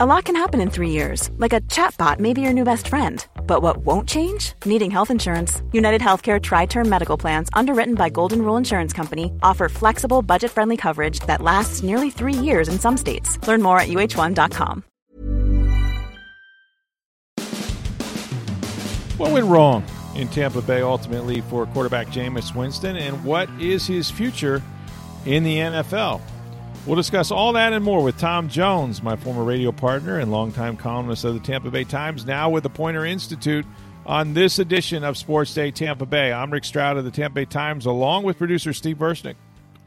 A lot can happen in three years, like a chatbot may be your new best friend. But what won't change? Needing health insurance. United Healthcare Tri Term Medical Plans, underwritten by Golden Rule Insurance Company, offer flexible, budget friendly coverage that lasts nearly three years in some states. Learn more at uh1.com. What went wrong in Tampa Bay ultimately for quarterback Jameis Winston, and what is his future in the NFL? We'll discuss all that and more with Tom Jones, my former radio partner and longtime columnist of the Tampa Bay Times, now with the Poynter Institute on this edition of Sports Day Tampa Bay. I'm Rick Stroud of the Tampa Bay Times, along with producer Steve Versnick.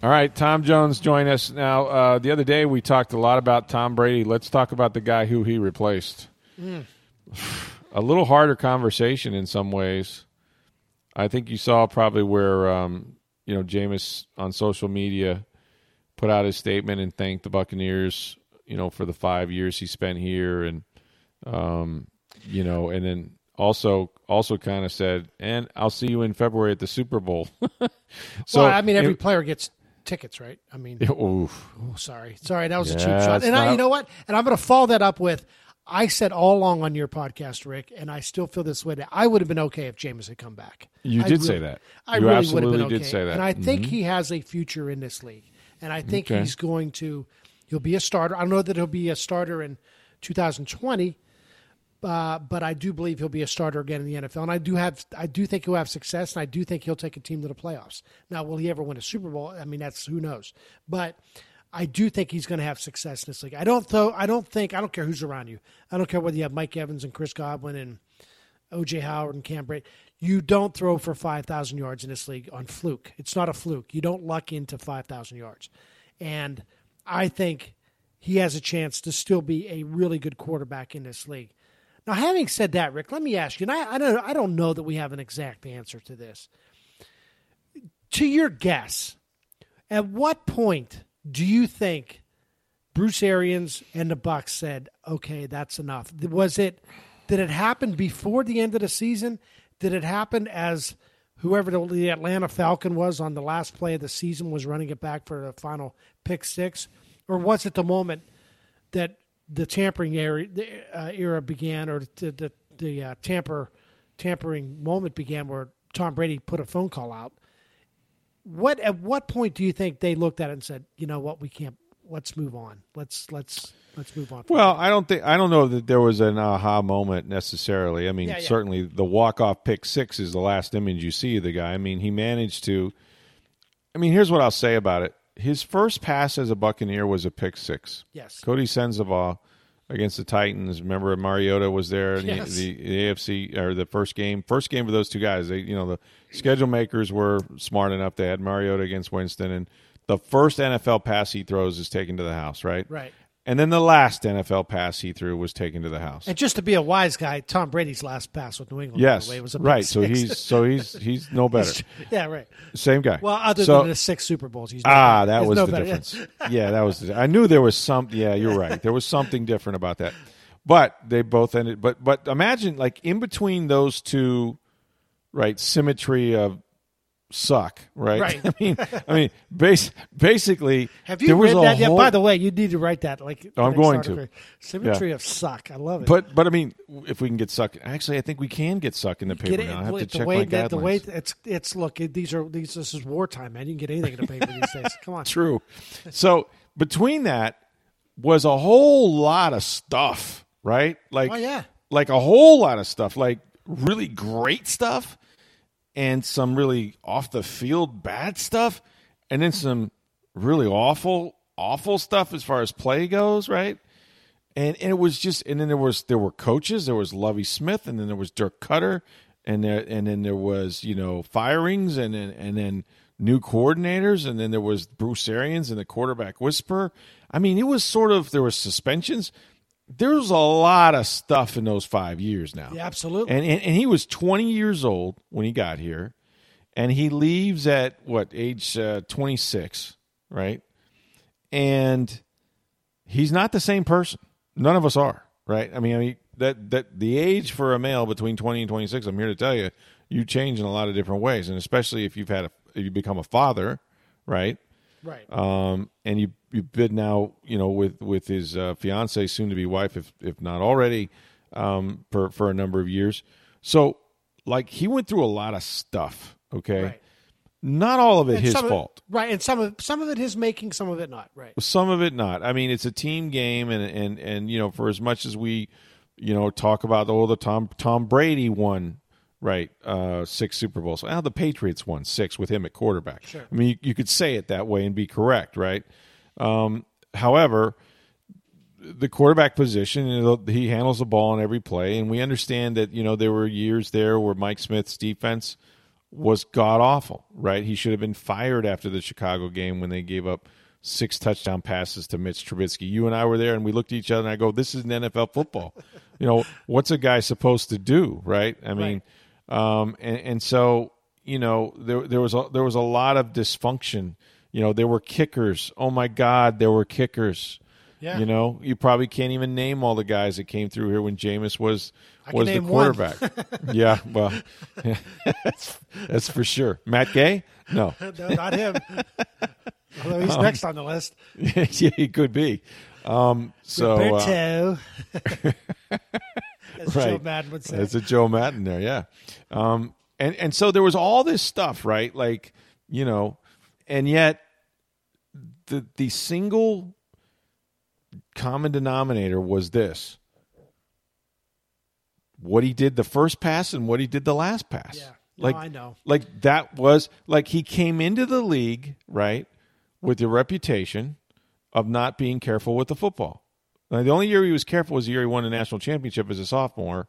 All right, Tom Jones join us now. Uh, the other day we talked a lot about Tom Brady. Let's talk about the guy who he replaced. Mm. a little harder conversation in some ways. I think you saw probably where um, you know Jameis on social media put out his statement and thanked the Buccaneers, you know, for the five years he spent here, and um, you know, and then also also kind of said, "And I'll see you in February at the Super Bowl." so well, I mean, every it, player gets tickets, right? I mean, oh, sorry, sorry, that was yeah, a cheap shot. And not, I, you know what? And I'm going to follow that up with. I said all along on your podcast, Rick, and I still feel this way. That I would have been okay if Jameis had come back. You I did really, say that. I you really would have been okay. did say that, and I think mm-hmm. he has a future in this league and I think okay. he's going to he'll be a starter. I don't know that he'll be a starter in 2020, uh, but I do believe he'll be a starter again in the NFL. And I do have I do think he'll have success, and I do think he'll take a team to the playoffs. Now, will he ever win a Super Bowl? I mean, that's who knows, but. I do think he's going to have success in this league. I don't though. I don't think. I don't care who's around you. I don't care whether you have Mike Evans and Chris Godwin and OJ Howard and Cam Brate. You don't throw for five thousand yards in this league on fluke. It's not a fluke. You don't luck into five thousand yards. And I think he has a chance to still be a really good quarterback in this league. Now, having said that, Rick, let me ask you, and I, I, don't, I don't know that we have an exact answer to this. To your guess, at what point do you think Bruce Arians and the Bucks said, "Okay, that's enough"? Was it did it happen before the end of the season? Did it happen as whoever the Atlanta Falcon was on the last play of the season was running it back for the final pick six, or was it the moment that the tampering era, uh, era began, or the the, the uh, tamper tampering moment began, where Tom Brady put a phone call out? What at what point do you think they looked at it and said, you know what, we can't let's move on. Let's let's let's move on. Well, I don't think I don't know that there was an aha moment necessarily. I mean, yeah, yeah. certainly the walk off pick six is the last image you see of the guy. I mean, he managed to. I mean, here's what I'll say about it. His first pass as a Buccaneer was a pick six. Yes. Coty Sensabaugh against the Titans. Remember, Mariota was there in yes. the, the, AFC or the first game. First game for those two guys. They, you know, the schedule makers were smart enough. They had Mariota against Winston, and the first NFL pass he throws is taken to the house, right? Right. And then the last NFL pass he threw was taken to the house. And just to be a wise guy, Tom Brady's last pass with New England, yes, way, was a right. Six. So he's so he's he's no better. yeah, right. Same guy. Well, other so, than the six Super Bowls, he's no ah, better. that he's was no the better. difference. yeah, that was. I knew there was some. Yeah, you're right. There was something different about that. But they both ended. But but imagine like in between those two, right? Symmetry of suck, right? Right. I mean, I mean, base, basically, have you read that yet? By the way, you need to write that. Like, oh, I'm going to symmetry yeah. of suck. I love it. But but I mean, if we can get suck, actually, I think we can get suck in the paper now. I have to check way my that, guidelines. The way it's it's look, these are these. This is wartime, man. You can get anything in the paper these days. Come on. True. So between that was a whole lot of stuff, right? Like, oh yeah, like a whole lot of stuff, like really great stuff and some really off the field bad stuff, and then some really awful, awful stuff as far as play goes, right? And and it was just, and then there was there were coaches, there was Lovie Smith, and then there was Dirk Koetter and there and then there was you know firings, and then and then new coordinators, and then there was Bruce Arians and the quarterback whisper. I mean, it was sort of there was suspensions there's a lot of stuff in those five years now. Yeah, absolutely. And, and, and he was 20 years old when he got here, and he leaves at what age uh, 26, right? And he's not the same person. None of us are, right? I mean, I mean that that the age for a male between 20 and 26, I'm here to tell you, you change in a lot of different ways, and especially if you've had a, if you become a father, right? Right. Um, and you you've been now, you know, with with his uh, fiance, soon to be wife, if if not already, um, for for a number of years. So, like, he went through a lot of stuff. Okay. Right. Not all of it And his some of- fault. right? And some of some of it his making, some of it not. Right. Some of it not. I mean, it's a team game, and and and you know, for as much as we, you know, talk about oh, the Tom Tom Brady won right uh, six Super Bowls. Well, the Patriots won six with him at quarterback. Sure. I mean, you, you could say it that way and be correct, right? Um, however, the quarterback position, you know, he handles the ball on every play, and we understand that you know there were years there where Mike Smith's defense was god awful, right? He should have been fired after the Chicago game when they gave up six touchdown passes to Mitch Trubisky. You and I were there, and we looked at each other, and I go, "This is an NFL football. you know, what's a guy supposed to do, right? I mean, um, and, and so you know, there there was a, there was a lot of dysfunction. You know, there were kickers. Oh my God, there were kickers. Yeah. You know, you probably can't even name all the guys that came through here when Jameis was was the quarterback. yeah, well, that's, that's for sure. Matt Gay? No. no, not him. Although he's Um, next on the list. yeah, he could be. Um, so uh, As Joe right. Maddon would say. That's a Joe Maddon there, yeah. Um, and and so there was all this stuff, right? Like you know, and yet the the single common denominator was this: what he did the first pass and what he did the last pass. Yeah. No, like I know. Like that was like he came into the league right with the reputation of not being careful with the football. Now, the only year he was careful was the year he won a national championship as a sophomore,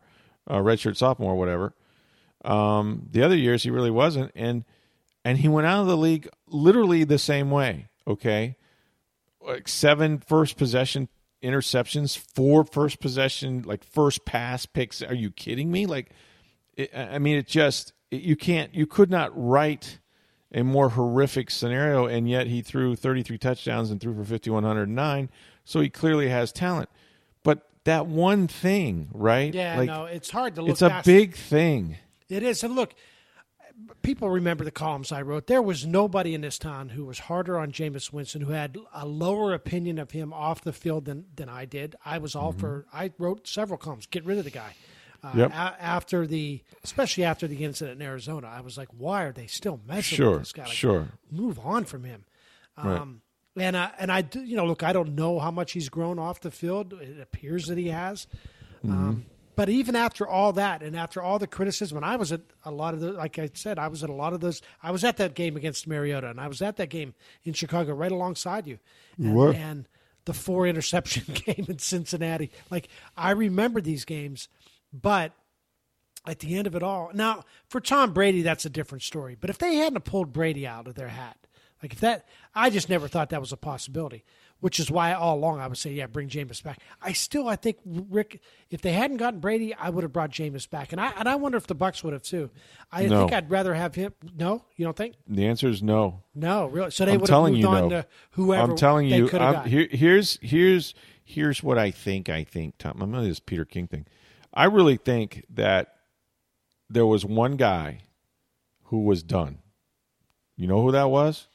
uh, redshirt sophomore, whatever. Um, the other years he really wasn't, and and he went out of the league literally the same way. Okay, like seven first possession interceptions, four first possession like first pass picks. Are you kidding me? Like, it, I mean, it just it, you can't you could not write a more horrific scenario, and yet he threw 33 touchdowns and threw for 5109. So he clearly has talent, but that one thing, right? yeah, like, no, it's hard to look it's a past big thing. It is. And look, people remember the columns I wrote. There was nobody in this town who was harder on Jameis Winston, who had a lower opinion of him off the field than, than I did. I was all for, I wrote several columns, get rid of the guy. Uh, Mm-hmm. Yep. a- after the, especially after the incident in Arizona, I was like, why are they still messing Sure, with this guy? Like, sure. Move on from him. Right. Um, and I, and I, you know, look, I don't know how much he's grown off the field. It appears that he has. Um, but even after all that, and after all the criticism, and I was at a lot of the, like I said, I was at a lot of those. I was at that game against Mariota, and I was at that game in Chicago, right alongside you. And, were. and the four interception game in Cincinnati. Like I remember these games, but at the end of it all, now for Tom Brady, that's a different story. But if they hadn't pulled Brady out of their hat, like if that, I just never thought that was a possibility. Which is why all along I would say, yeah, bring Jameis back. I still, I think Rick, if they hadn't gotten Brady, I would have brought Jameis back, and I and I wonder if the Bucks would have too. I No. think I'd rather have him. No, you don't think? The answer is no. No, really. So they I'm would have telling moved you, on no. to whoever. I'm telling you. I'm, here, here's here's here's what I think. I think Tom. I'm to this Peter King thing. I really think that there was one guy who was done. You know who that was?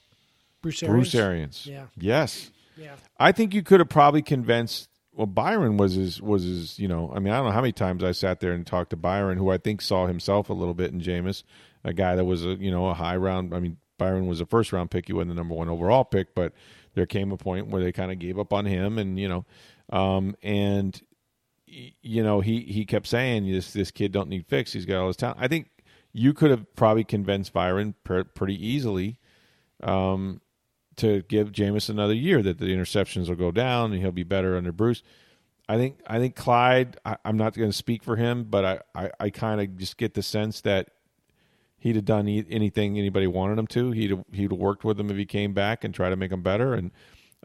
Bruce Bruce Arians. Arians. Yeah. Yes. Yeah. I think you could have probably convinced. Well, Byron was his was his. You know, I mean, I don't know how many times I sat there and talked to Byron, who I think saw himself a little bit in Jameis, a guy that was a you know a high round. I mean, Byron was a first round pick. He wasn't the number one overall pick, but there came a point where they kind of gave up on him, and you know, um, and you know he he kept saying this this kid don't need fix. He's got all his talent. I think you could have probably convinced Byron per, pretty easily um, to give Jameis another year that the interceptions will go down and he'll be better under Bruce. I think I think Clyde. I, I'm not going to speak for him, but I I, I kind of just get the sense that he'd have done anything anybody wanted him to. He'd have, he'd have worked with him if he came back and tried to make him better. And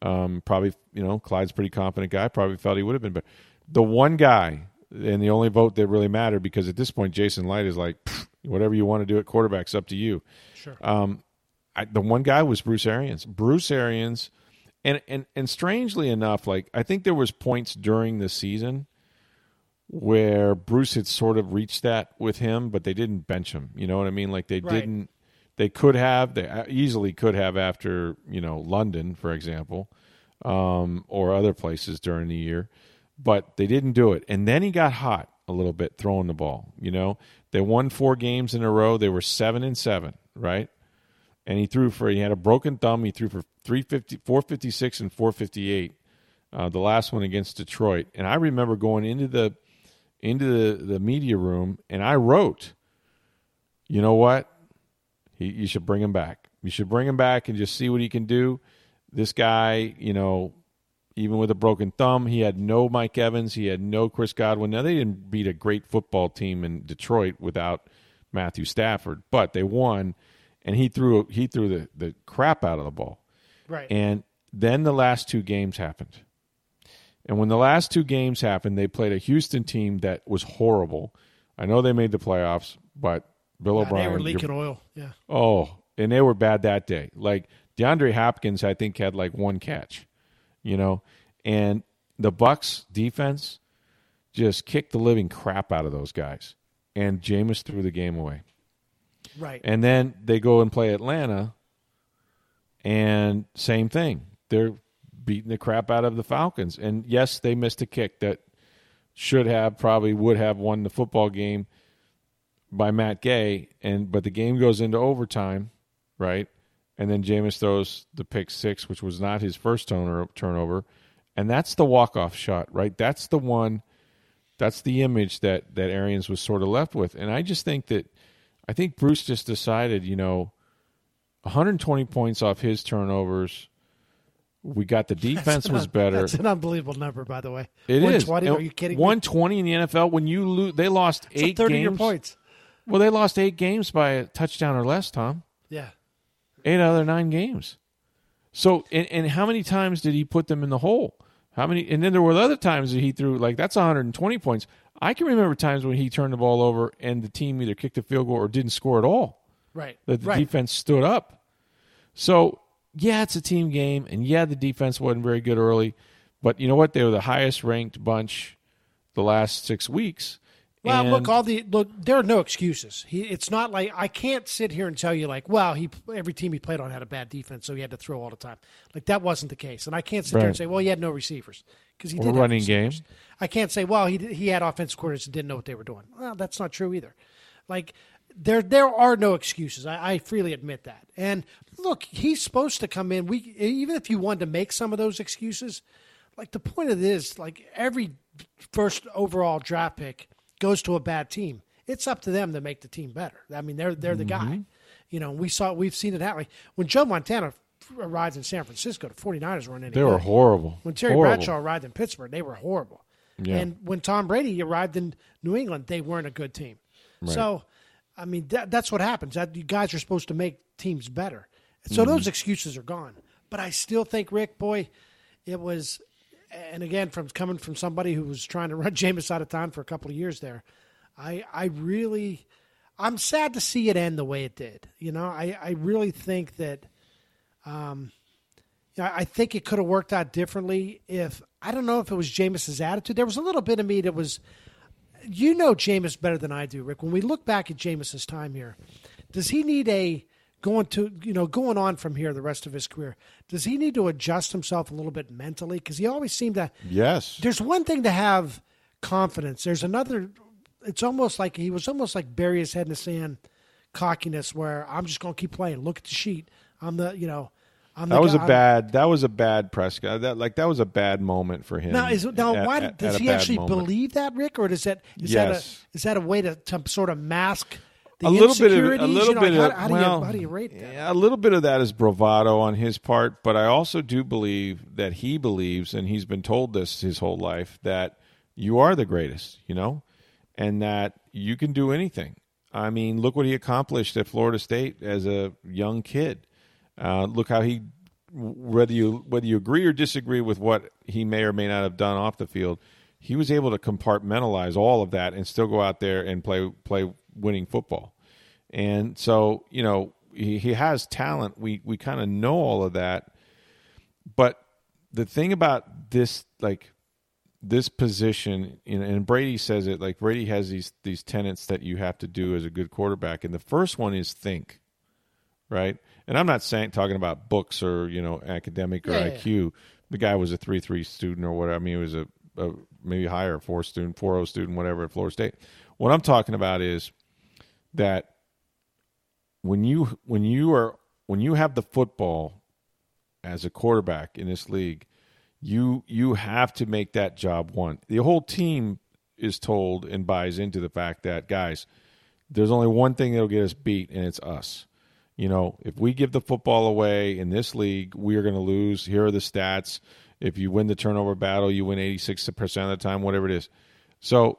um, probably you know Clyde's a pretty confident guy. Probably felt he would have been better. The one guy and the only vote that really mattered because at this point Jason Licht is like whatever you want to do at quarterback's up to you. Sure. Um, I, the one guy was Bruce Arians. Bruce Arians, and and and strangely enough, like I think there was points during the season where Bruce had sort of reached that with him, but they didn't bench him. You know what I mean? Like they Right. didn't They could have, they easily could have after you know London, for example, um, or other places during the year, but they didn't do it. And then he got hot a little bit throwing the ball. You know, they won four games in a row. They were seven and seven, right? And he threw for he had a broken thumb. He threw for 350, 456 and 458. Uh, the last one against Detroit. And I remember going into the into the, the media room and I wrote, you know what? He, you should bring him back. You should bring him back and just see what he can do. This guy, you know, even with a broken thumb, he had no Mike Evans, he had no Chris Godwin. Now they didn't beat a great football team in Detroit without Matthew Stafford, but they won, and he threw he threw the, the crap out of the ball. Right. And then the last two games happened. And when the last two games happened, they played a Houston team that was horrible. I know they made the playoffs, but Bill Yeah, O'Brien. they were leaking oil. Yeah. Oh, and they were bad that day. Like DeAndre Hopkins, I think had like one catch, you know, and the Bucks defense just kicked the living crap out of those guys, and Jameis threw the game away. Right. And then they go and play Atlanta, and same thing. They're beating the crap out of the Falcons. And yes, they missed a kick that should have, probably would have won the football game by Matt Gay. And but the game goes into overtime, right? And then Jameis throws the pick six, which was not his first turnover. And that's the walk off shot, right? That's the one that's the image that that Arians was sort of left with. And I just think that I think Bruce just decided, you know, 120 points off his turnovers. We got the defense was better. That's an unbelievable number, by the way. It is. 120, And Are you kidding me? 120 in the NFL when you lose they lost It's a 8 third of games. your points. Well, they lost 8 games by a touchdown or less, Tom. Yeah. 8 out of their 9 games. So and, and how many times did he put them in the hole? How many and then there were other times that he threw like that's 120 points. I can remember times when he turned the ball over and the team either kicked a field goal or didn't score at all. Right. that the right. defense stood up. So yeah, it's a team game, and yeah, the defense wasn't very good early, but you know what? They were the highest ranked bunch the last six weeks. Well, And- look, all the look. There are no excuses. He, it's not like I can't sit here and tell you like, well, he every team he played on had a bad defense, so he had to throw all the time. Like that wasn't the case, and I can't sit there and say, well, he had no receivers because he Or did running receivers. game. I can't say, well, he he had offensive coordinators that didn't know what they were doing. Well, that's not true either. Like there there are no excuses. I, I freely admit that. And look, he's supposed to come in. We even if you wanted to make some of those excuses, like the point of this, like every first overall draft pick goes to a bad team. It's up to them to make the team better. I mean, they're they're the guy. You know, we saw we've seen it happen. When Joe Montana arrived in San Francisco, the 49ers weren't any they were good. horrible. When Terry Horrible. Bradshaw arrived in Pittsburgh, they were horrible. Yeah. And when Tom Brady arrived in New England, they weren't a good team. So, I mean, that, that's what happens. That you guys are supposed to make teams better. So Mm-hmm. those excuses are gone. But I still think Rick, boy, it was. And again, from coming from somebody who was trying to run Jameis out of town for a couple of years there, I I really, I'm sad to see it end the way it did. You know, I I really think that. Um, yeah, I think it could have worked out differently if I don't know if it was Jameis's attitude. There was a little bit of me that was, you know, Jameis better than I do, Rick. When we look back at Jameis's time here, does he need a going to you know going on from here the rest of his career? Does he need to adjust himself a little bit mentally? Because he always seemed to. Yes. There's one thing to have confidence. There's another. It's almost like he was almost like bury his head in the sand, cockiness. Where I'm just going to keep playing. Look at the sheet. I'm the you know. I'm the That was guy- a I'm- bad. That was a bad press. guy. That like that was a bad moment for him. Now, is now at- why at- does at he actually moment. believe that, Rick, or does that is Yes. that a is that a way to, to sort of mask a little bit of a You little know, bit like, of how, how well, do you how do you rate that? yeah, a little bit of that is bravado on his part, but I also do believe that he believes, and he's been told this his whole life, that you are the greatest, you know, and that you can do anything. I mean, look what he accomplished at Florida State as a young kid. Uh, look how he, whether you whether you agree or disagree with what he may or may not have done off the field, he was able to compartmentalize all of that and still go out there and play play winning football. And so, you know, he, he has talent. We we kind of know all of that. But the thing about this, like this position, you know, and Brady says it, like Brady has these these tenets that you have to do as a good quarterback, and the first one is think. right? And I'm not saying talking about books or you know academic or Yeah, yeah, IQ. The guy was a three three student or whatever. I mean, he was a, a maybe higher four student, four zero student, whatever at Florida State. What I'm talking about is that when you when you are when you have the football as a quarterback in this league, you you have to make that job one. The whole team is told and buys into the fact that guys, there's only one thing that'll get us beat, and it's us. You know, if we give the football away in this league, we are going to lose. Here are the stats. If you win the turnover battle, you win 86% of the time, whatever it is. So,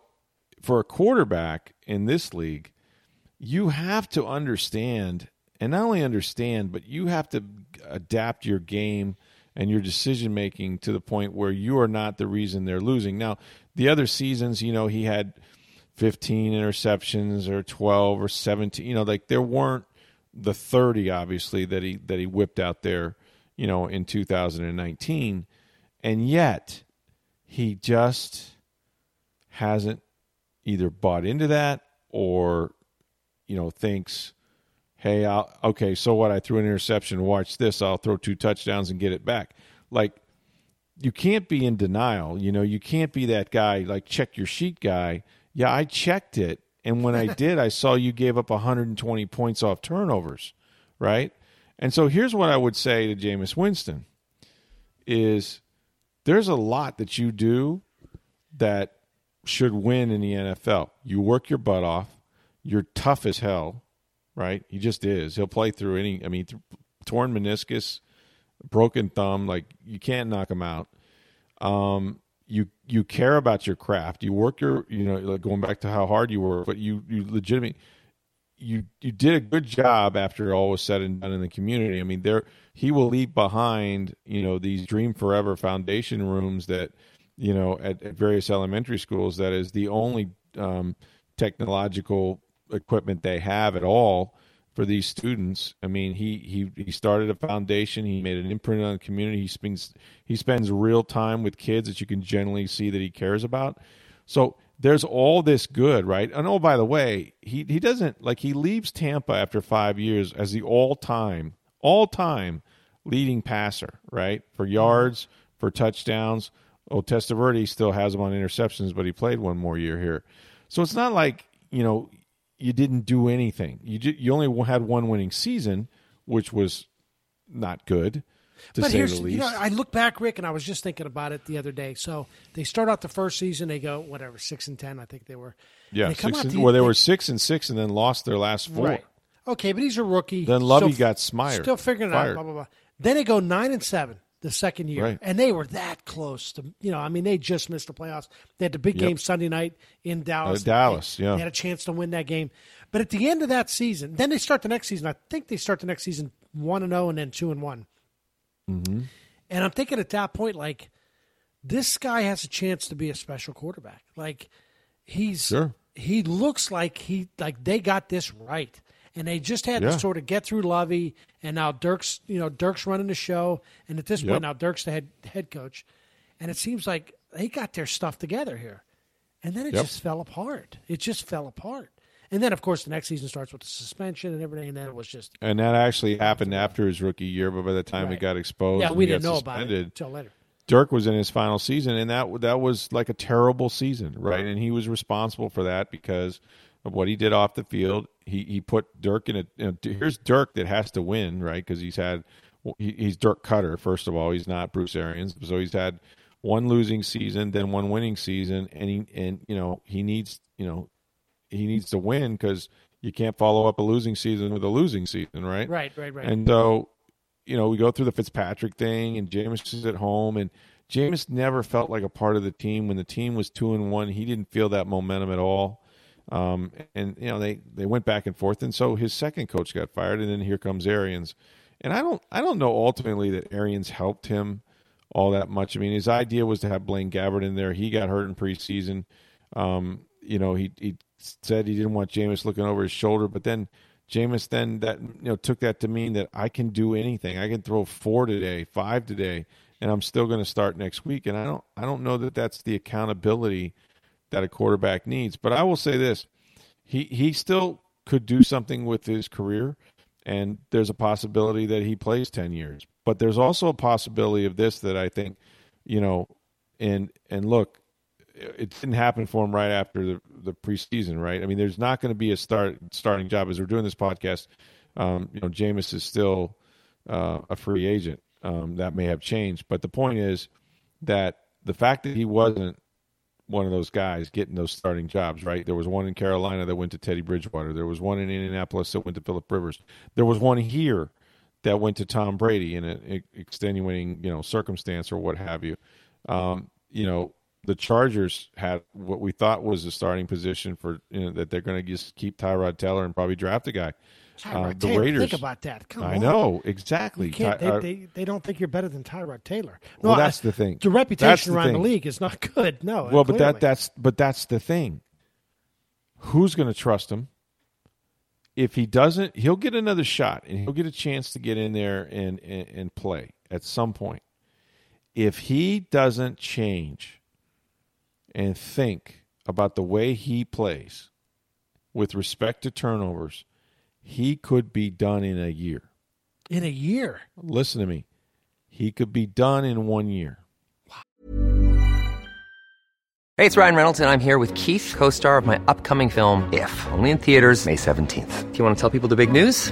for a quarterback in this league, you have to understand, and not only understand, but you have to adapt your game and your decision making to the point where you are not the reason they're losing. Now, the other seasons, you know, he had 15 interceptions or 12 or 17, you know, like there weren't the 30 obviously that he that he whipped out there, you know, in 2019. And yet he just hasn't either bought into that or you know thinks hey I'll, okay so what? I threw an interception. Watch this. I'll throw two touchdowns and get it back. Like you can't be in denial you know? You can't be that guy like check your sheet guy. Yeah i checked it and when i did i saw you gave up 120 points off turnovers right? And so here's what i would say to Jameis winston is there's a lot that you do that should win in the NFL. You work your butt off. You're tough as hell, right? He just is. He'll play through any. I mean, th- torn meniscus, broken thumb. Like you can't knock him out. Um, you you care about your craft. You work your. You know, like going back to how hard you were, but you you legitimately. You you did a good job after all was said and done in the community. I mean, there he will leave behind you know these Dream Forever Foundation rooms that you know, at, at various elementary schools that is the only um, technological equipment they have at all for these students. I mean, he he he started a foundation. He made an imprint on the community. He spends he spends real time with kids that you can generally see that he cares about. So there's all this good, right? And oh, by the way, he he doesn't like he leaves Tampa after five years as the all time all time leading passer, right? For yards, for touchdowns. Oh, Testaverde still has him on interceptions, but he played one more year here. So it's not like you know you didn't do anything. You ju- you only had one winning season, which was not good to but say here's, the least. you know, I look back, Rick, and I was just thinking about it the other day. So they start out the first season, they go whatever six and ten, I think they were. yeah, they six and, the- well, they they- were six and six, and then lost their last four. Right. Okay, but he's a rookie. Then Lovie Still- got smired, Still figuring it out. Blah blah blah. Then they go nine and seven the second year, Right. and they were that close to. You know, I mean, they just missed the playoffs. They had the big Yep. game Sunday night in Dallas. Uh, Dallas, They- yeah. They had a chance to win that game, but at the end of that season, then they start the next season. I think they start the next season one and zero, and then two and one. Mm-hmm. And I'm thinking at that point, like, this guy has a chance to be a special quarterback. Like, he's Sure. he looks like he like they got this right, and they just had Yeah. to sort of get through Lovie, and now Dirk's you know Dirk's running the show, and at this Yep. point now Dirk's the head head coach, and it seems like they got their stuff together here, and then it Yep. just fell apart. It just fell apart. And then, of course, the next season starts with the suspension and everything, and then it was just And that actually happened after his rookie year, but by the time it Right. got exposed, yeah, we didn't know about it until later. Dirk was in his final season, and that that was like a terrible season, right? And he was responsible for that because of what he did off the field. He he put Dirk in a. You know, here's Dirk that has to win, right? Because he's had he, he's Dirk Koetter first of all. He's not Bruce Arians, so he's had one losing season, then one winning season, and he and you know he needs you know he needs to win because you can't follow up a losing season with a losing season, right? Right, right, right. And so, you know, we go through the Fitzpatrick thing, and Jameis is at home, and Jameis never felt like a part of the team. When the team was two and one, he didn't feel that momentum at all. Um, and you know, they they went back and forth, and so his second coach got fired, and then here comes Arians. And I don't I don't know ultimately that Arians helped him all that much. I mean, his idea was to have Blaine Gabbert in there. He got hurt in preseason. Um, you know, he he said he didn't want Jameis looking over his shoulder, but then Jameis then that you know took that to mean that I can do anything. I can throw four today, five today, and I'm still going to start next week. And I don't I don't know that that's the accountability that a quarterback needs. But I will say this: he he still could do something with his career. and there's a possibility that he plays 10 years. But there's also a possibility of this that I think, you know, and and look, it didn't happen for him right after the, the preseason, right? I mean, there's not going to be a start starting job as we're doing this podcast. Um, you know, Jameis is still uh, a free agent. Um, that may have changed, but the point is that the fact that he wasn't one of those guys getting those starting jobs, right? There was one in Carolina that went to Teddy Bridgewater. There was one in Indianapolis that went to Philip Rivers. There was one here that went to Tom Brady in an extenuating, you know, circumstance or what have you. Um, you know, the Chargers had what we thought was the starting position for you know, that they're going to just keep Tyrod Taylor and probably draft a guy. Tyrod uh, the Taylor, Raiders. Think about that. Come I on. know exactly. Ty- they, uh, they, they, don't think you're better than Tyrod Taylor. No, well, that's I, the thing. The reputation the around thing. the league is not good. No. Well, but that that's but that's the thing. Who's going to trust him? If he doesn't, he'll get another shot and he'll get a chance to get in there and, and, and play at some point. If he doesn't change and think about the way he plays with respect to turnovers he could be done in a year. In a year? Listen to me. He could be done in one year. Hey, it's Ryan Reynolds, and I'm here with Keith, co star of my upcoming film, If, only in theaters, May 17th. Do you want to tell people the big news?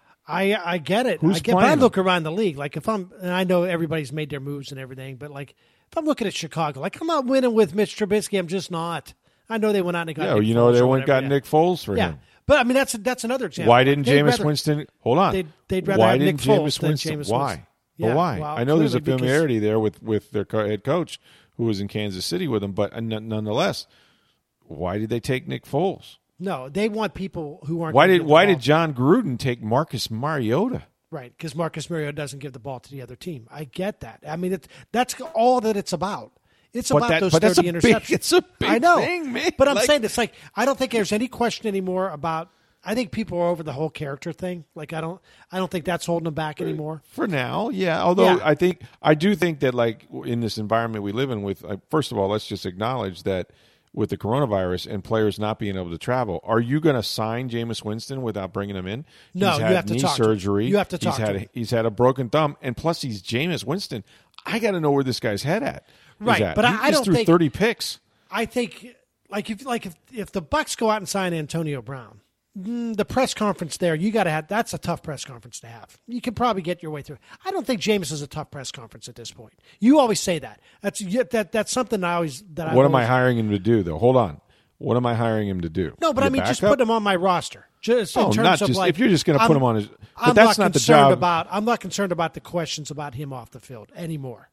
I I get it. Who's I get, playing but I look around the league. Like if I'm, and I know everybody's made their moves and everything, but like if I'm looking at Chicago, like I'm not winning with Mitch Trubisky. I'm just not. I know they went out and got. Yeah, Nick you know Foles they went got yeah. Nick Foles for yeah. him. But I mean that's that's another example. Why didn't they'd Jameis rather, Winston? Hold on. They'd, they'd rather why have Nick Jameis Foles than Winston? Jameis why? Winston. But Yeah, why? well, I know there's a familiarity there with with their head coach who was in Kansas City with them, but uh, nonetheless, why did they take Nick Foles? No, they want people who aren't. Why did Why ball- did Jon Gruden take Marcus Mariota? Right, because Marcus Mariota doesn't give the ball to the other team. I get that. I mean, it, that's all that it's about. It's But about that- those thirty a big- interceptions. it's a big I know, thing, man. But I'm Like- saying it's like I don't think there's any question anymore about. I think people are over the whole character thing. Like I don't, I don't think that's holding them back anymore. For now, yeah. Although Yeah. I think I do think that like in this environment we live in, with uh, first of all, let's just acknowledge that with the coronavirus and players not being able to travel, are you going to sign Jameis Winston without bringing him in? No, he's you had have to knee talk to him. surgery. You have to talk He's to had he's had a broken thumb, and plus he's Jameis Winston. I got to know where this guy's head at. Right, at. but He I- I just don't threw think- thirty picks. I think like if like if if the Bucks go out and sign Antonio Brown, Mm, the press conference there you got to have that's a tough press conference to have. You can probably get your way through. I don't think Jameis is a tough press conference at this point. You always say that. That's that that's something I always that I What am I hiring him to do, though? Hold on. What am I hiring him to do? No, but Be I mean, just put him on my roster. Just in Oh, terms not of just- like, if you're just gonna put I'm- him on his- I'm that's not not the concerned job. About I'm not concerned about the questions about him off the field anymore.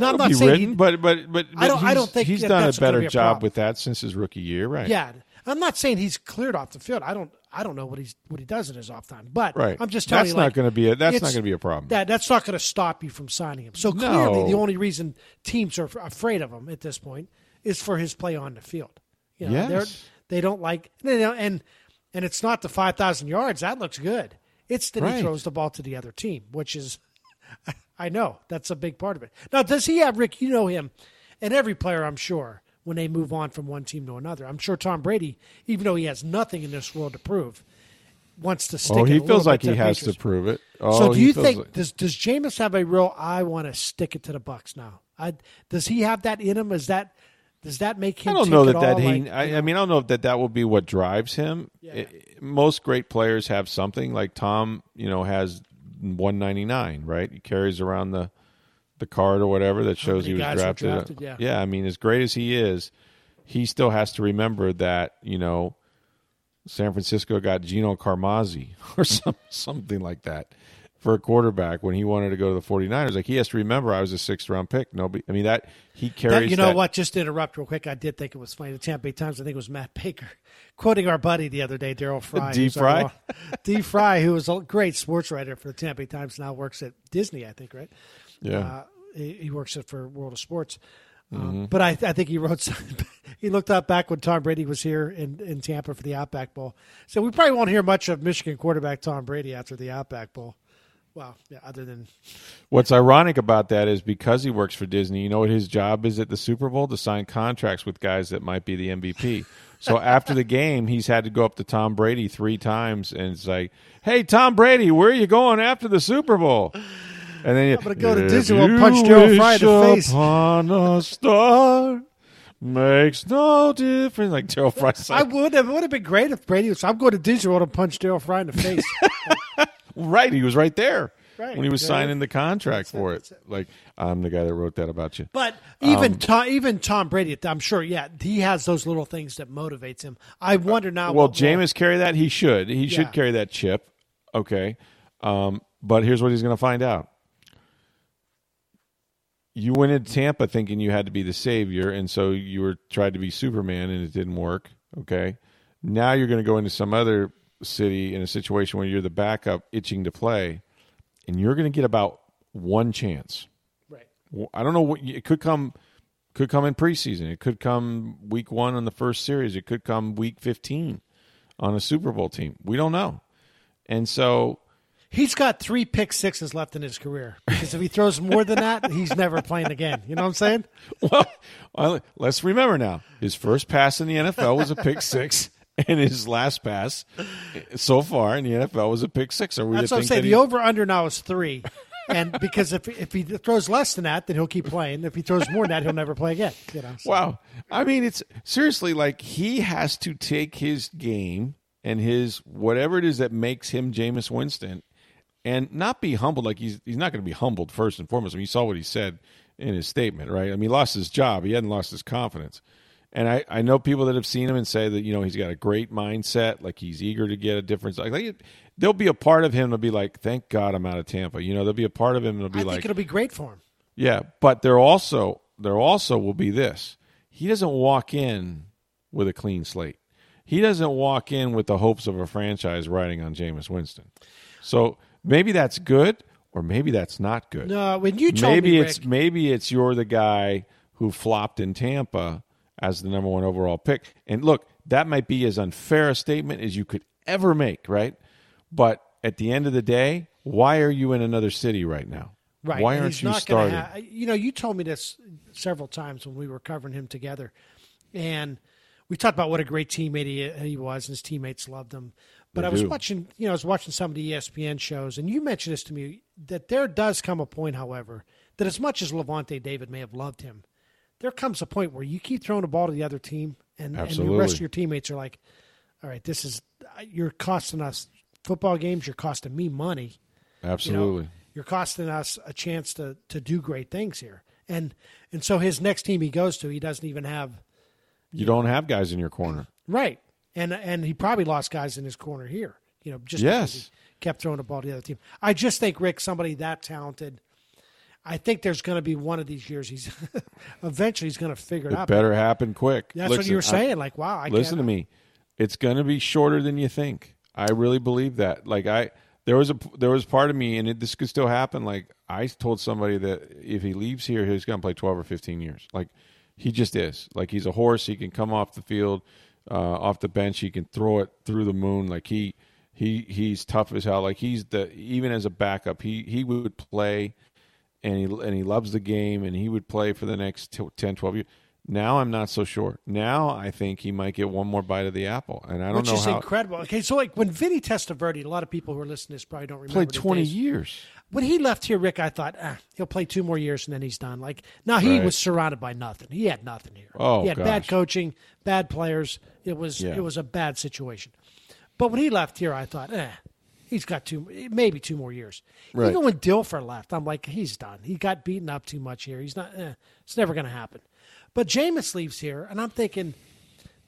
No, I'm not saying written, he- but but but, but I don't- I don't think he's that done a better be a job problem. with that since his rookie year, right? Yeah, I'm not saying he's cleared off the field. I don't. I don't know what he's what he does in his off time. But Right. I'm just telling That's you, not like, gonna be a- that's not gonna be a problem. That that's not going to stop you from signing him. So No. clearly, the only reason teams are afraid of him at this point is for his play on the field. You know, Yes. they don't like you know, and and it's not the five thousand yards that looks good. It's that he throws the ball to the other team, which is I know that's a big part of it. Now, does he have Rick? You know him, and every player, I'm sure, when they move on from one team to another, I'm sure Tom Brady, even though he has nothing in this world to prove, wants to stick. Oh, he feels like he has Patriots. to prove it. Oh, so, do you think like- does does Jameis have a real? I want to stick it to the Bucks now. I, does he have that in him? Is that does that make him? I don't know that that he. like, I, I mean, I don't know if that that will be what drives him. I- most great players have something. Like Tom, you know, has one ninety nine. Right, he carries around the the card or whatever that shows he was drafted. drafted, yeah. I mean, as great as he is, he still has to remember that you know, San Francisco got Gino Carmazzi or some something like that for a quarterback when he wanted to go to the 49ers. Like he has to remember I was a sixth round pick. Nobody, I mean that he carries. That, you know that- what? Just to interrupt real quick, I did think it was funny. The Tampa Bay Times, I think it was Matt Baker, quoting our buddy the other day, Darrell Fry. D. our- Fry? D. Fry, who was a great sports writer for the Tampa Bay Times, now works at Disney, I think, right? Yeah. Uh, he, he works at for World of Sports. Um, Mm-hmm. but I, I think he wrote. Something, he looked up back when Tom Brady was here in, in Tampa for the Outback Bowl. So we probably won't hear much of Michigan quarterback Tom Brady after the Outback Bowl. Well, yeah, other than What's ironic about that is because he works for Disney, you know what his job is at the Super Bowl? To sign contracts with guys that might be the MVP. So after the game, he's had to go up to Tom Brady three times and it's like, hey, Tom Brady, where are you going after the Super Bowl? And then you, I'm gonna go to Disney World punch Darrell Fry in the face." Upon a star makes no difference. Like Darrell Fry's I would have. It would have been great if Brady was. I'm going to Disney World and punch Darrell Fry in the face. right, he was right there. Right. When he was Yeah. signing the contract That's for it, it. like I'm the guy that wrote that about you. But even Um, Tom, even Tom Brady, I'm sure. Yeah, he has those little things that motivates him. I wonder now. Well, will- Jameis carry that. He should. He Yeah. should carry that chip. Okay. Um, but here's what he's going to find out. You went into Tampa thinking you had to be the savior, and so you were tried to be Superman, and it didn't work. Okay. Now you're going to go into some other city in a situation where you're the backup, itching to play, and you're going to get about one chance. Right. I don't know what it could come. Could come in preseason. It could come week one on the first series. It could come week fifteen on a Super Bowl team. We don't know, and so He's got three pick sixes left in his career because if he throws more than that, he's never playing again. You know what I'm saying? well, let's remember now. His first pass in the NFL was a pick six, and his last pass eh, so far in the NFL was a pick six. Are we That's what I'm saying. The he- over under now is three, and because if if he throws less than that, then he'll keep playing. If he throws more than that, he'll never play again. You know. so- Wow. I mean, it's seriously like he has to take his game and his whatever it is that makes him Jameis Winston and not be humbled. Like he's he's not going to be humbled first and foremost. I mean, you saw what he said in his statement, right? I mean, he lost his job. He hadn't lost his confidence. And I, I know people that have seen him and say that, you know, he's got a great mindset, like he's eager to get a difference. Like, like there'll be a part of him that'll be like, thank God I'm out of Tampa. You know, there'll be a part of him that'll be I like, think it'll be great for him. yeah, but there also there also will be this. He doesn't walk in with a clean slate. He doesn't walk in with the hopes of a franchise riding on Jameis Winston. So maybe that's good, or maybe that's not good. No, when you told maybe me, it's Rick, maybe it's you're the guy who flopped in Tampa as the number one overall pick. And look, that might be as unfair a statement as you could ever make, right? But at the end of the day, why are you in another city right now? Right. Why aren't you starting? ha- you know, you told me this several times when we were covering him together, and we talked about what a great teammate he, he was, and his teammates loved him. But They I was do. watching, you know, I was watching some of the ESPN shows, and you mentioned this to me that there does come a point, however, that as much as Lavonte David may have loved him, there comes a point where you keep throwing the ball to the other team, and, and the rest of your teammates are like, "All right, this is you're costing us football games, you're costing me money." you know, Absolutely. you're costing us a chance to to do great things here. And and so his next team he goes to, he doesn't even have You don't have guys in your corner. right. And and he probably lost guys in his corner here. You know, just because Yes. he kept throwing the ball to the other team. I just think Rick, somebody that talented, I think there's going to be one of these years. He's eventually he's going to figure it, It out. better happen quick. That's what you were I- saying. like, wow, I listen to me. It's going to be shorter than you think. I really believe that. Like I, there was a there was part of me, and it, this could still happen. Like I told somebody that if he leaves here, he's going to play twelve or fifteen years. Like he just is. Like he's a horse. He can come off the field, uh, off the bench. He can throw it through the moon. Like he he he's tough as hell. Like he's the even as a backup, he he would play and he and he loves the game and he would play for the next t- 10 12 years now i'm not so sure now i think he might get one more bite of the apple and i don't which know is how incredible. Okay, so like when Vinny Testaverde, a lot of people who are listening to this probably don't remember. played 20 days. years when he left here, Rick, I thought ah, he'll play two more years and then he's done. Like now, he Right. was surrounded by nothing. He had nothing here. Oh, he had bad coaching, bad players. It was Yeah. it was a bad situation. But when he left here, I thought, eh, he's got two, maybe two more years. Right. Even when Dilfer left, I'm like, he's done. He got beaten up too much here. He's not. Eh, it's never going to happen. But Jameis leaves here, and I'm thinking,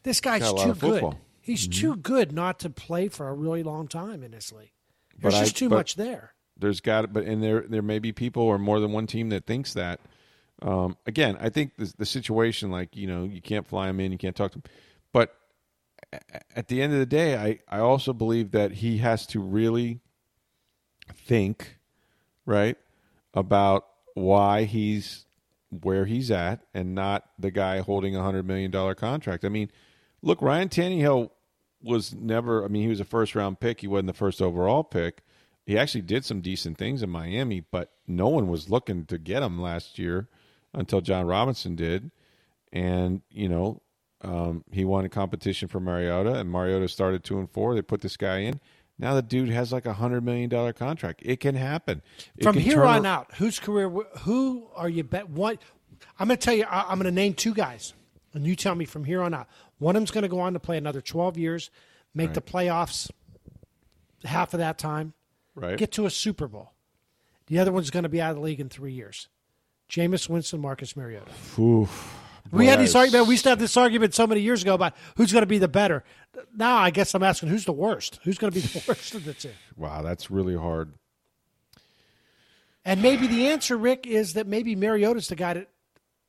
this guy's Got a lot too good. football. Mm-hmm. He's too good not to play for a really long time in this league. But There's I- just too but- much there. There's got but and there there may be people or more than one team that thinks that. Um, again, I think the, the situation like you know you can't fly him in, you can't talk to him, but at the end of the day, I I also believe that he has to really think right about why he's where he's at and not the guy holding a hundred million dollar contract. I mean, look, Ryan Tannehill was never. I mean, he was a first round pick. He wasn't the first overall pick. He actually did some decent things in Miami, but no one was looking to get him last year until Jon Robinson did. And you know, um, he won a competition for Mariota, and Mariota started two and four. They put this guy in. Now the dude has like a hundred million dollar contract. It can happen. It From can here on ar- out, whose career? Who are you bet? What? I'm going to tell you. I- I'm going to name two guys, and you tell me from here on out. One of them's going to go on to play another 12 years, make the playoffs half of that time, right? get to a Super Bowl. The other one's going to be out of the league in three years. Jameis Winston, Marcus Mariota. Oof. We had this argument. We used to have this argument so many years ago about who's going to be the better. Now I guess I'm asking who's the worst. Who's going to be the worst of the two? Wow, that's really hard. And maybe the answer, Rick, is that maybe Mariota's the guy that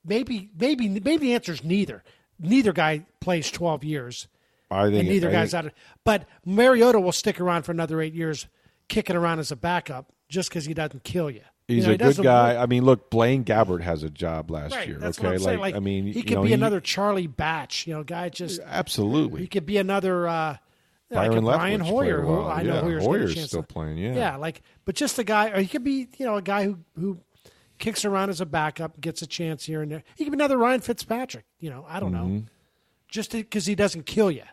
maybe maybe maybe the answer is neither. Neither guy plays 12 years, I think and neither I guy's think- out. Of, but Mariota will stick around for another eight years, kicking around as a backup, just because he doesn't kill you. He's You know, a he good guy. work- I mean, look, Blaine Gabbert has a job last Right, year. okay, like, Like, I mean, he could know, be another Charlie Batch, you know, guy just absolutely. he could be another uh, like Byron Brian Hoyer. a Who. I know Yeah, Hoyer's, Hoyer's a still playing, yeah. yeah, like, but just a guy, or he could be, you know, a guy who who kicks around as a backup, gets a chance here and there. He could be another Ryan Fitzpatrick. You know, I don't Mm-hmm. know, just because he doesn't kill you.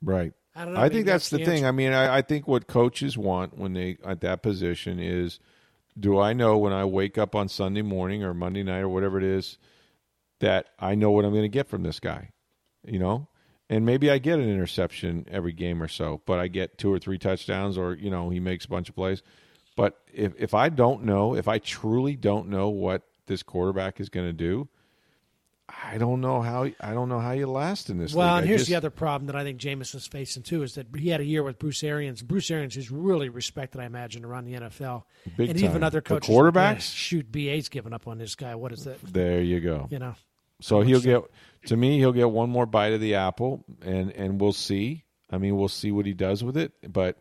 Right. I don't know, I think that's, that's the thing. answer. I mean, I, I think what coaches want when they at that position is, do I know when I wake up on Sunday morning or Monday night or whatever it is, that I know what I'm going to get from this guy, you know, and maybe I get an interception every game or so, but I get two or three touchdowns, or you know, he makes a bunch of plays. But if if I don't know, if I truly don't know what this quarterback is going to do, I don't know how I don't know how you last in this. Well, league. and here's just- the other problem that I think Jameis is facing too is that he had a year with Bruce Arians. Bruce Arians is really respected, I imagine, around the NFL. Big and time. even other The coaches. quarterbacks? like, "Yeah, shoot, BA's given up on this guy. What is that? There you go. You know. So he'll get to me he'll get one more bite of the apple and and we'll see. I mean, we'll see what he does with it, but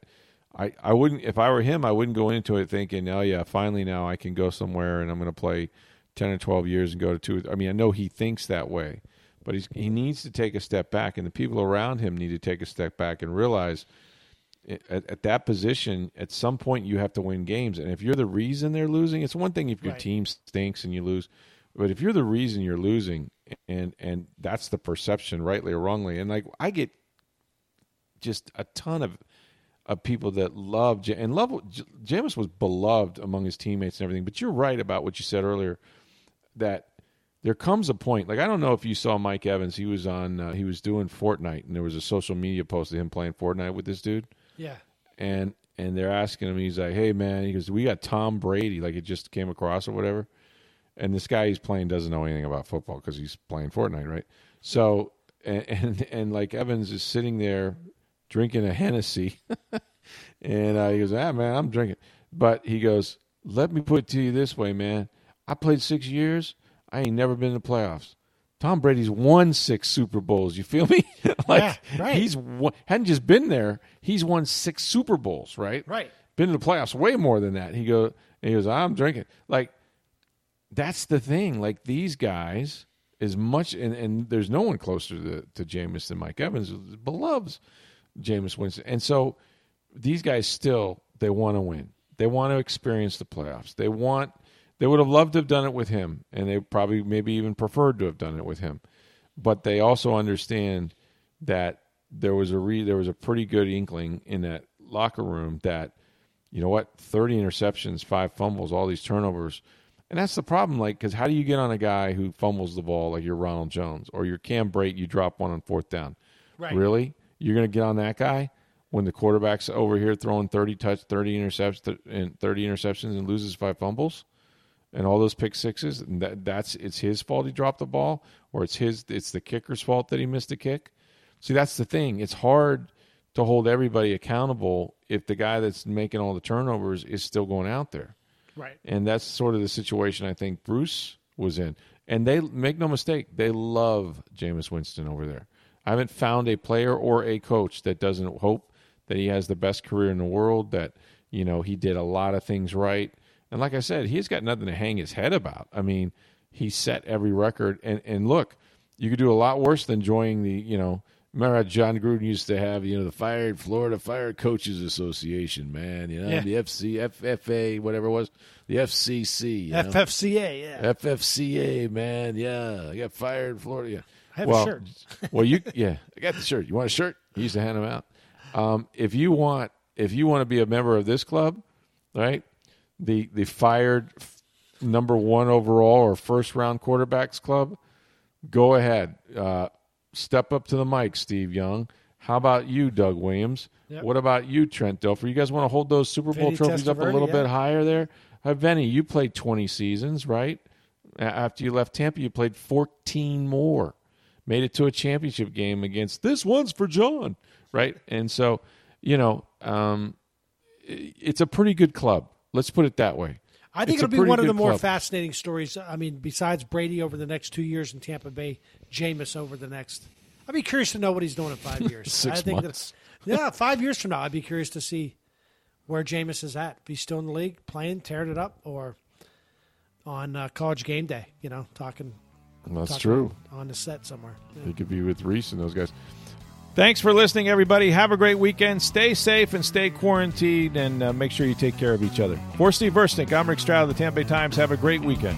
I I wouldn't if I were him, I wouldn't go into it thinking, "Oh yeah, finally now I can go somewhere and I'm going to play 10 or 12 years and go to two I mean, I know he thinks that way, but he's he needs to take a step back and the people around him need to take a step back and realize eh, at, at that position, at some point you have to win games, and if you're the reason they're losing, it's one thing if your Right. team stinks and you lose, but if you're the reason you're losing, and and that's the perception, rightly or wrongly, and like I get just a ton of of people that love and love J- Jameis was beloved among his teammates and everything. But you're right about what you said earlier that there comes a point. Like I don't know if you saw Mike Evans. He was on. Uh, he was doing Fortnite, and there was a social media post of him playing Fortnite with this dude Yeah. and and they're asking him. He's like, "Hey man," he goes, "We got Tom Brady." Like it just came across or whatever. And this guy he's playing doesn't know anything about football because he's playing Fortnite, right? So and, and and like Evans is sitting there drinking a Hennessy, and uh, he goes, "Ah man, I'm drinking," but he goes, "Let me put it to you this way, man. I played six years. I ain't never been in the playoffs." Tom Brady's won six Super Bowls. You feel me? like Yeah, right. he's won, hadn't just been there. He's won six Super Bowls, right? Right. Been in the playoffs way more than that. He goes, he goes, I'm drinking. Like that's the thing. Like these guys, as much and, and there's no one closer to to Jameis than Mike Evans, beloves Jameis Winston. And so these guys still they want to win. They want to experience the playoffs. They want they would have loved to have done it with him, and they probably maybe even preferred to have done it with him. But they also understand that there was a re, there was a pretty good inkling in that locker room that you know what, thirty interceptions, five fumbles, all these turnovers, and that's the problem. Like, because how do you get on a guy who fumbles the ball like you're Ronald Jones or you're Cam Brate, you drop one on fourth down? Right. Really, you're going to get on that guy when the quarterback's over here throwing thirty touch, thirty interceptions, and thirty interceptions and loses five fumbles? And all those pick sixes and that that's it's his fault he dropped the ball or it's his it's the kicker's fault that he missed a kick see that's the thing it's hard to hold everybody accountable if the guy that's making all the turnovers is still going out there. Right. And that's sort of the situation I think Bruce was in. And they make no mistake, they love Jameis Winston over there. I haven't found a player or a coach that doesn't hope that he has the best career in the world, that, you know, he did a lot of things right. And like I said, he's got nothing to hang his head about. I mean, he set every record. And, and look, you could do a lot worse than joining the, you know, remember how Jon Gruden used to have, you know, the fired Florida Fired Coaches Association, man, you know, Yeah. the FC, FFA, whatever it was, the FCC, you know? FFCA, yeah. FFCA, man, yeah, I got fired in Florida. Yeah. I have a well, shirt. well, you, yeah, I got the shirt. You want a shirt? He used to hand them out. Um, if you want, if you want to be a member of this club, right? The the fired number one overall or first round quarterbacks club, go ahead. Uh, step up to the mic, Steve Young. How about you, Doug Williams? Yep. What about you, Trent Dilfer? You guys want to hold those Super Bowl Vinny trophies up a little yeah. bit higher there? Uh, Vinny, you played 20 seasons, right? After you left Tampa, you played 14 more. Made it to a championship game against this one's for John, right? And so, you know, um, it's a pretty good club. Let's put it that way. I think It's it'll be one of the more club. fascinating stories. I mean, besides Brady over the next two years in Tampa Bay, Jameis over the next. I'd be curious to know what he's doing in five years. Six I think months. Yeah, five years from now, I'd be curious to see where Jameis is at. If he's still in the league, playing, tearing it up, or on uh, college game day. You know, talking. That's talking true. On the set somewhere. Yeah. He could be with Rece and those guys. Thanks for listening, everybody. Have a great weekend. Stay safe and stay quarantined, and uh, make sure you take care of each other. For Steve Versnick, I'm Rick Stroud of the Tampa Bay Times. Have a great weekend.